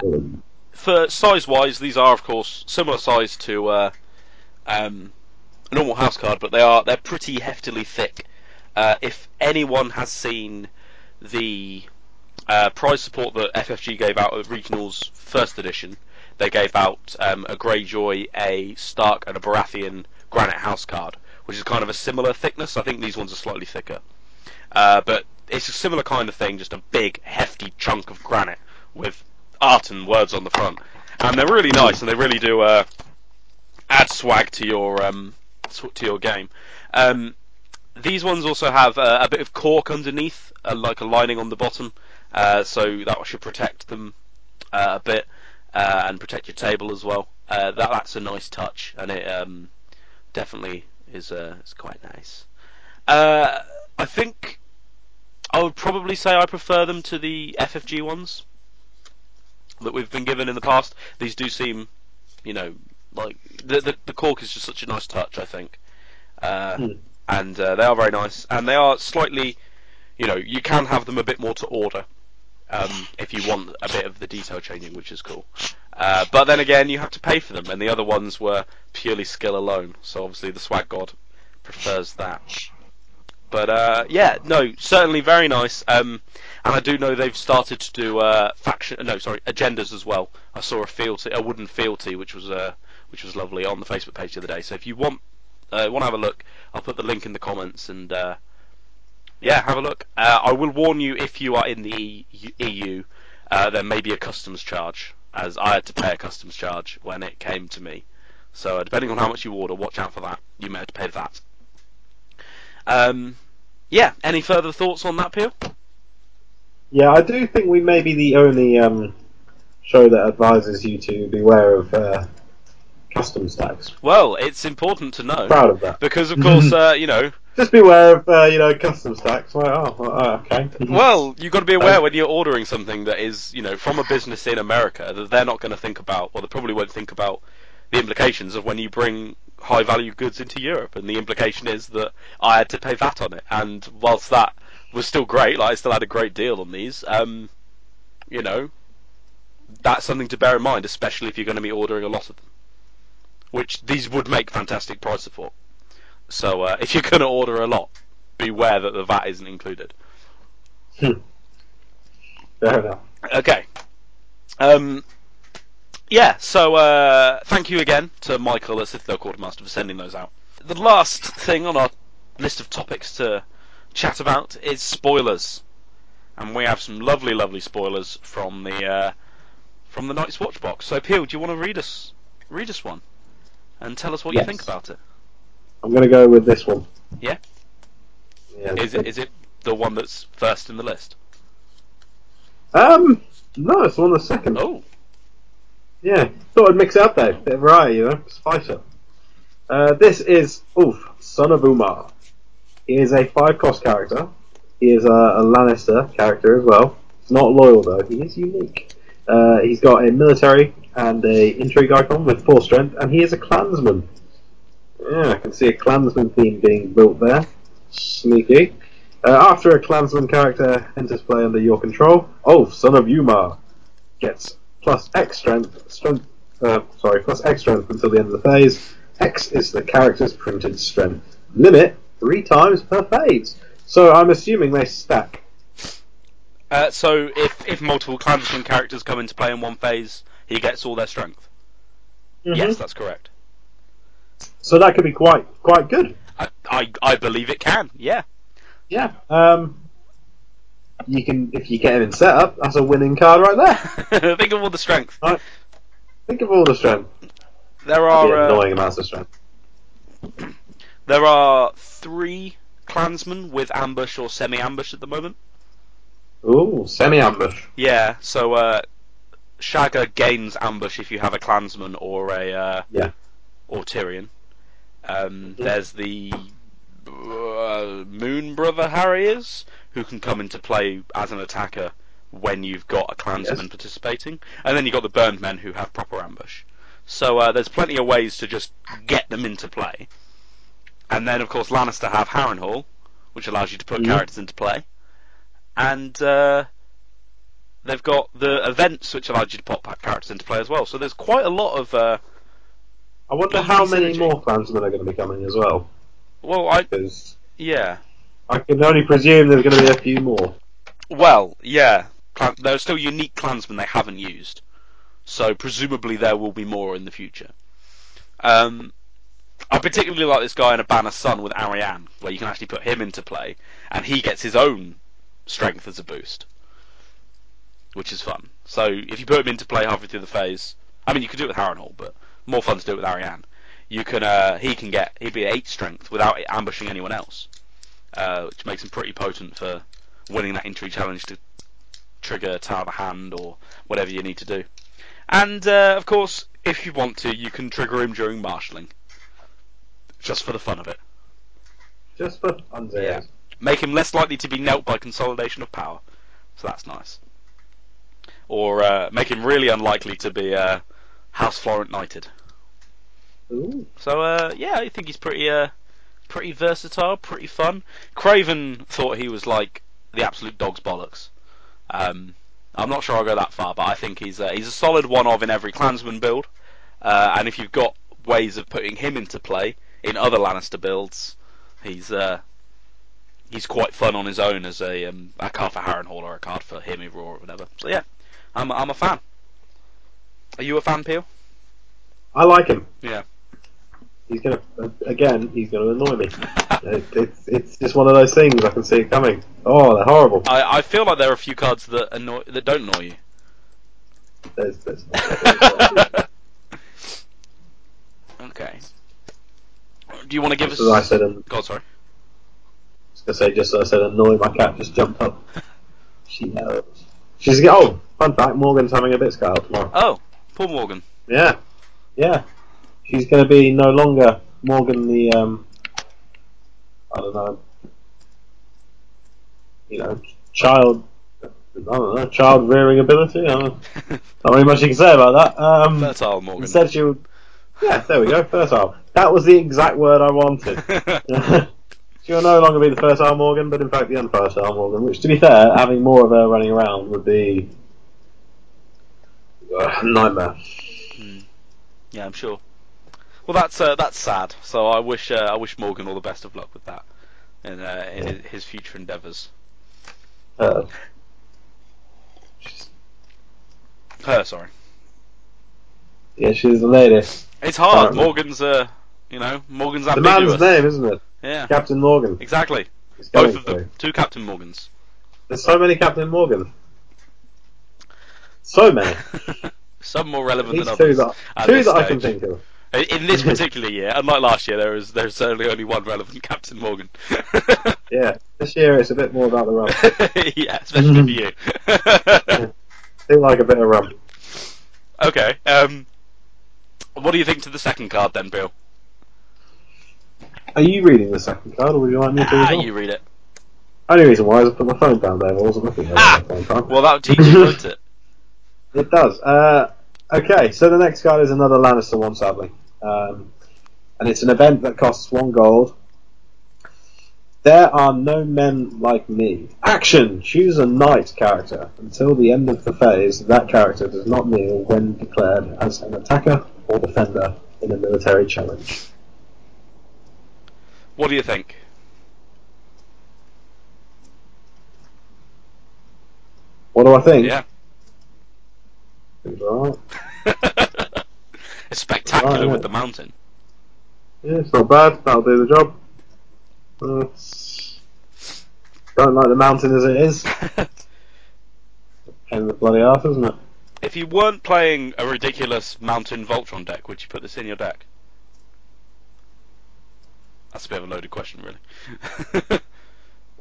for size-wise, these are of course similar size to uh, um, a normal house card, but they are they're pretty heftily thick. Uh, if anyone has seen the uh, prize support that FFG gave out at regionals first edition, they gave out um, a Greyjoy, a Stark, and a Baratheon Granite House card, which is kind of a similar thickness. I think these ones are slightly thicker, uh, but it's a similar kind of thing, just a big, hefty chunk of granite with art and words on the front, and they're really nice, and they really do uh, add swag to your um, to your game. Um, these ones also have uh, a bit of cork underneath, uh, like a lining on the bottom, uh, so that should protect them uh, a bit and protect your table as well. That that's a nice touch, and it um, definitely is uh, is quite nice. I think I would probably say I prefer them to the FFG ones that we've been given in the past. These do seem, you know, like the the, the cork is just such a nice touch. I think, Hmm. And uh, they are very nice, and they are slightly, you know, you can have them a bit more to order. Um, if you want a bit of the detail changing, which is cool. Uh, but then again, you have to pay for them, and the other ones were purely skill alone. So obviously, the Swag God prefers that. But uh, yeah, no, certainly very nice. Um, and I do know they've started to do uh, faction, no, sorry, agendas as well. I saw a fealty, a wooden fealty, which was uh, which was lovely on the Facebook page the other day. So if you want uh, want to have a look, I'll put the link in the comments and uh, yeah, have a look. Uh, I will warn you if you are in the EU, uh, there may be a customs charge, as I had to pay a customs charge when it came to me. So uh, depending on how much you order, watch out for that. You may have to pay that. Um, yeah. Any further thoughts on that, Peel? Yeah, I do think we may be the only um, show that advises you to beware of uh, customs tax. Well, it's important to know Proud of that. because, of course, uh, you know, Just beware of uh, you know customs tax. Like, oh, well, uh, okay. well, you've got to be aware Um, when you're ordering something that is, you know, from a business in America that they're not going to think about, or they probably won't think about the implications of when you bring high value goods into Europe. And the implication is that I had to pay VAT on it. And whilst that was still great, like I still had a great deal on these. Um, you know, that's something to bear in mind, especially if you're going to be ordering a lot of them. Which these would make fantastic price support. So uh, if you're going to order a lot, beware that the VAT isn't included. Fair enough. Okay. Um, yeah, so uh, thank you again to Michael at Citadel Quartermaster for sending those out. The last thing on our list of topics to chat about is spoilers. And we have some lovely, lovely spoilers from the uh, from the Night's Watch box. So, Peel, do you want to read us read us one and tell us what Yes. you think about it? I'm going to go with this one. Yeah? Yeah. Is it is it the one that's first in the list? Um, no, it's the one that's second. Oh, Yeah, thought I'd mix it up there. Bit of variety, you know, spice up. Uh, this is Ulf, son of Umar. He is a five cost character. He is a, a Lannister character as well. He's not loyal though. He is unique. Uh, he's got a military and a intrigue icon with four strength, and he is a clansman. Yeah, I can see a clansman theme being built there. Sneaky. Uh, after a clansman character enters play under your control, Ulf, son of Umar, gets plus X strength, strength, uh, sorry, plus X strength until the end of the phase. X is the character's printed strength. Limit three times per phase. So I'm assuming they stack. Uh, so if if multiple clansman characters come into play in one phase, he gets all their strength. Yes, that's correct. So that could be quite quite good. I, I I believe it can. Yeah. Yeah. Um. You can if you get him in setup, that's a winning card right there. Think of all the strength. Right. Think of all the strength. There are uh, annoying amounts of strength. there are three clansmen with ambush or semi-ambush at the moment. Ooh, semi-ambush. Yeah. So uh, Shagga gains ambush if you have a clansman or a uh, Yeah. or Tyrion. Um, Mhm. There's the uh, Moon Brother Harriers who can come into play as an attacker when you've got a clansman Yes. participating, and then you've got the Burned Men who have proper ambush. So uh, there's plenty of ways to just get them into play. And then of course Lannister have Harrenhal, which allows you to put Mhm. characters into play, and uh, they've got the events which allows you to pop characters into play as well. So there's quite a lot of uh, I wonder how many more clansmen are going to be coming as well. well, I Because yeah. I can only presume there's going to be a few more. Well, yeah. Clan- there are still unique clansmen they haven't used, so presumably there will be more in the future. Um, I particularly like this guy in a Banner Sun with Arianne, where you can actually put him into play, and he gets his own strength as a boost, which is fun. So if you put him into play halfway through the phase, I mean you could do it with Harrenhal, but more fun to do it with Arianne. You can, uh, he can get, he'd be eight strength without ambushing anyone else, uh, which makes him pretty potent for winning that intrigue challenge to trigger Tower of the Hand or whatever you need to do. And uh, of course, if you want to, you can trigger him during marshalling, just for the fun of it. Just for funsies. Yeah. Make him less likely to be knelt by consolidation of power, so that's nice. Or uh, make him really unlikely to be uh, House Florent knighted. Ooh. So uh, yeah, I think he's pretty uh, pretty versatile, pretty fun. Craven thought he was like the absolute dog's bollocks. Um, I'm not sure I'll go that far, but I think he's uh, he's a solid one of in every clansman build. Uh, and if you've got ways of putting him into play in other Lannister builds, he's uh, he's quite fun on his own as a um, a card for Harrenhal or a card for him or whatever. So yeah, I'm I'm a fan. Are you a fan, Peel? I like him. Yeah. He's gonna again. He's gonna annoy me. it, it's it's just one of those things. I can see it coming. Oh, they're horrible. I, I feel like there are a few cards that annoy that don't annoy you. There's, there's okay. Do you want to give us? As I said, um, God, sorry. I was gonna say just as I said, annoy. My cat just jumped up. She knows. She's oh, fun fact. Morgan's having a bit scout tomorrow. Oh, poor Morgan. Yeah, yeah. She's going to be no longer Morgan the um. I don't know. You know, child. I don't know, child rearing ability. I don't know. Not really much you can say about that. Um, Fertile Morgan. instead, she would. Yeah, there we go. Fertile. That was the exact word I wanted. she will no longer be the fertile Morgan, but in fact the unfertile Morgan. Which, to be fair, having more of her running around would be uh, nightmare. Yeah, I'm sure. Well, that's uh, that's sad. So I wish uh, I wish Morgan all the best of luck with that in, uh, in Yeah. his- future endeavours. Uh, Her, sorry. yeah, she's the lady. It's hard. Morgan's uh, you know, Morgan's ambiguous. The man's name, isn't it? Yeah, Captain Morgan. exactly. He's Both of them. Two Captain Morgans. There's so many Captain Morgan. So many. Some more relevant than two others. that, at two this that I can stage. think of. In this particular year, unlike last year, there is there's certainly only one relevant Captain Morgan. Yeah, this year it's a bit more about the rum. yeah, especially for you. I do like a bit of rum. okay. Um, what do you think to the second card then, Bill? Are you reading the second card, or would you like me to? Ah, well? you read it. Only reason why is I put my phone down there. I wasn't looking at Ah! at the same time. Well, that would teach you, won't it? It does. Uh, okay, so the next card is another Lannister one, sadly. Um, and it's an event that costs one gold. There are no men like me. Action! Choose a knight character. Until the end of the phase, that character does not kneel when declared as an attacker or defender in a military challenge. What do you think? What do I think? Yeah. It's alright. it's spectacular Right, with the mountain. Yeah, it's not bad. That'll do the job. Uh, don't like the mountain as it is. Pain in the bloody arse, isn't it? if you weren't playing a ridiculous mountain Voltron deck, would you put this in your deck? That's a bit of a loaded question, really.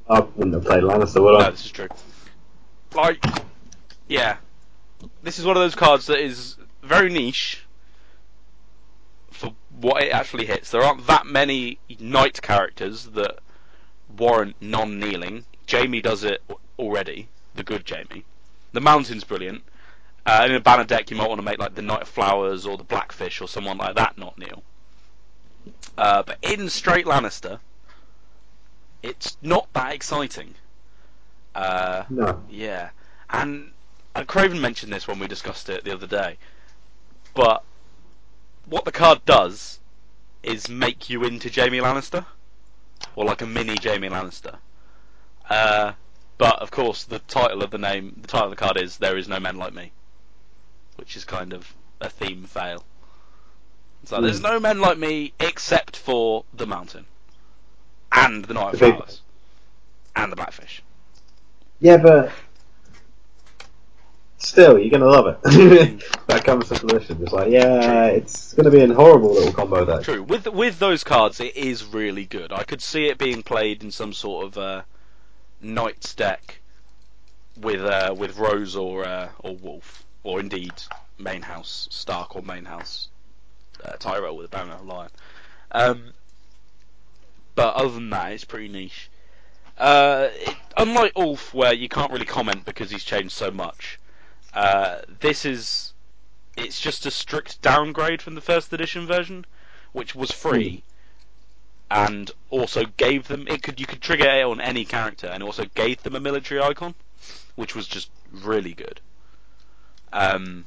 I wouldn't have played Lannister, would I? no, this is true. Like, yeah, this is one of those cards that is very niche for what it actually hits. There aren't that many knight characters that warrant non-kneeling. Jaime does it already, the good Jaime. The mountain's brilliant. Uh, in a banner deck, you might want to make like the Knight of Flowers or the Blackfish or someone like that not kneel. Uh, but in straight Lannister, it's not that exciting. Uh, No. yeah, and, Craven mentioned this when we discussed it the other day. But what the card does is make you into Jaime Lannister, or like a mini Jaime Lannister. Uh, but of course, the title of the name, the title of the card is "There is no men like me," which is kind of a theme fail. Hmm. there's no men like me except for the mountain, and the Knight of The Flowers, and the Blackfish. Yeah, but still, you're gonna love it. that comes to fruition. It's like, yeah, it's gonna be a horrible little combo deck. True. With with those cards, it is really good. I could see it being played in some sort of uh, Knights deck with uh, with Rose or uh, or Wolf, or indeed main house Stark or main house uh, Tyrell with a banner of Lion. Um, but other than that, it's pretty niche. Uh, it, unlike Ulf, where you can't really comment because he's changed so much, uh, this is it's just a strict downgrade from the first edition version, which was free, and also gave them it could you could trigger it on any character, and also gave them a military icon, which was just really good. Um,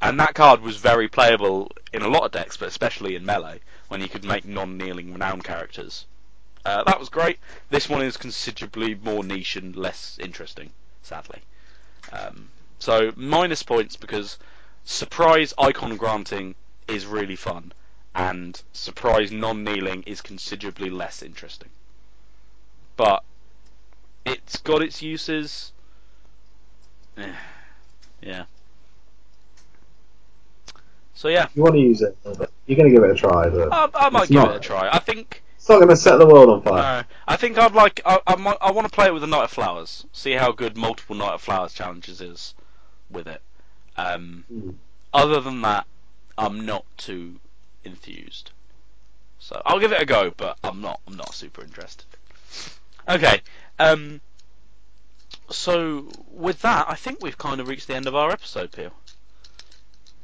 and that card was very playable in a lot of decks, but especially in melee when you could make non-kneeling renown characters. Uh, that was great. This one is considerably more niche and less interesting, sadly. Um, so minus points because surprise icon granting is really fun, and surprise non-kneeling is considerably less interesting. But it's got its uses. Yeah. So yeah, You want to use it, you're gonna give it a try. But I, I might give not- it a try. I think it's not gonna set the world on fire. no, I think I'd like. I, I, might, I want to play it with a Knight of Flowers. See how good multiple Knight of Flowers challenges is with it. Um, Hmm. Other than that, I'm not too enthused. So I'll give it a go, but I'm not. I'm not super interested. Okay. Um. So with that, I think we've kind of reached the end of our episode, Peel.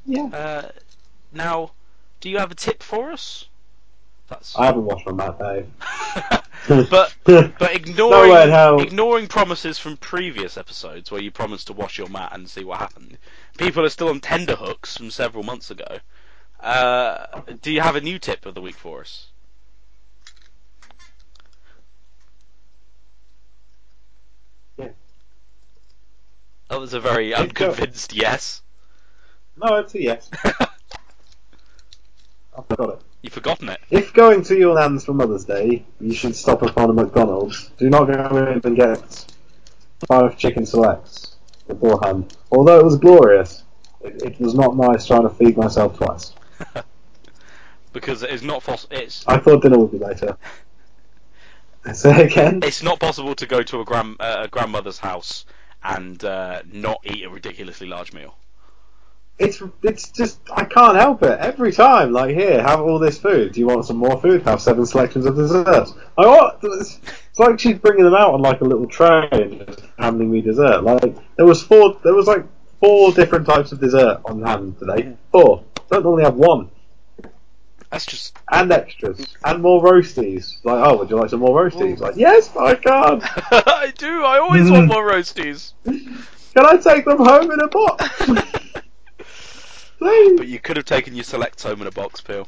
Yeah. Uh, now, do you have a tip for us? That's I haven't watched my Matt Dave. But but ignoring way ignoring promises from previous episodes where you promised to wash your mat and see what happened, people are still on tender hooks from several months ago. Uh, do you have a new tip of the week for us? Yeah. That was a very Keep unconvinced yes. No, it's a yes. I've got it. You've forgotten it. If going to your nan's for Mother's Day, you should stop upon a McDonald's. Do not go in and get five chicken selects beforehand. Although it was glorious, it, it was not nice trying to feed myself twice. because it's not fos- it's I thought dinner would be later. Say again. it's not possible to go to a grand uh, a grandmother's house and uh, not eat a ridiculously large meal. It's it's just I can't help it every time. Like here, have all this food. Do you want some more food? Have seven selections of desserts. I. It's, it's like she's bringing them out on like a little tray and just handing me dessert. Like there was four. There was like four different types of dessert on hand today. Four. Don't normally have one. That's just And extras. And more roasties. Like, oh, would you like some more roasties? Like, yes, I can. I do. I always want more roasties. Can I take them home in a box? But you could have taken your selects home in a box, Peel.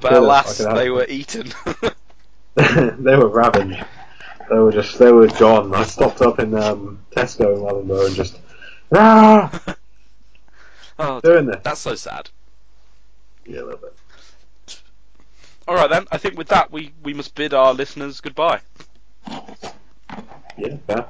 But alas, I could have they were eaten. they were ravaged. They were just, they were gone. I stopped up in um, Tesco in Wellingborough and just, ah, oh, doing this. that's so sad. Yeah, a little bit. All right then. I think with that we we must bid our listeners goodbye. Yeah, fair.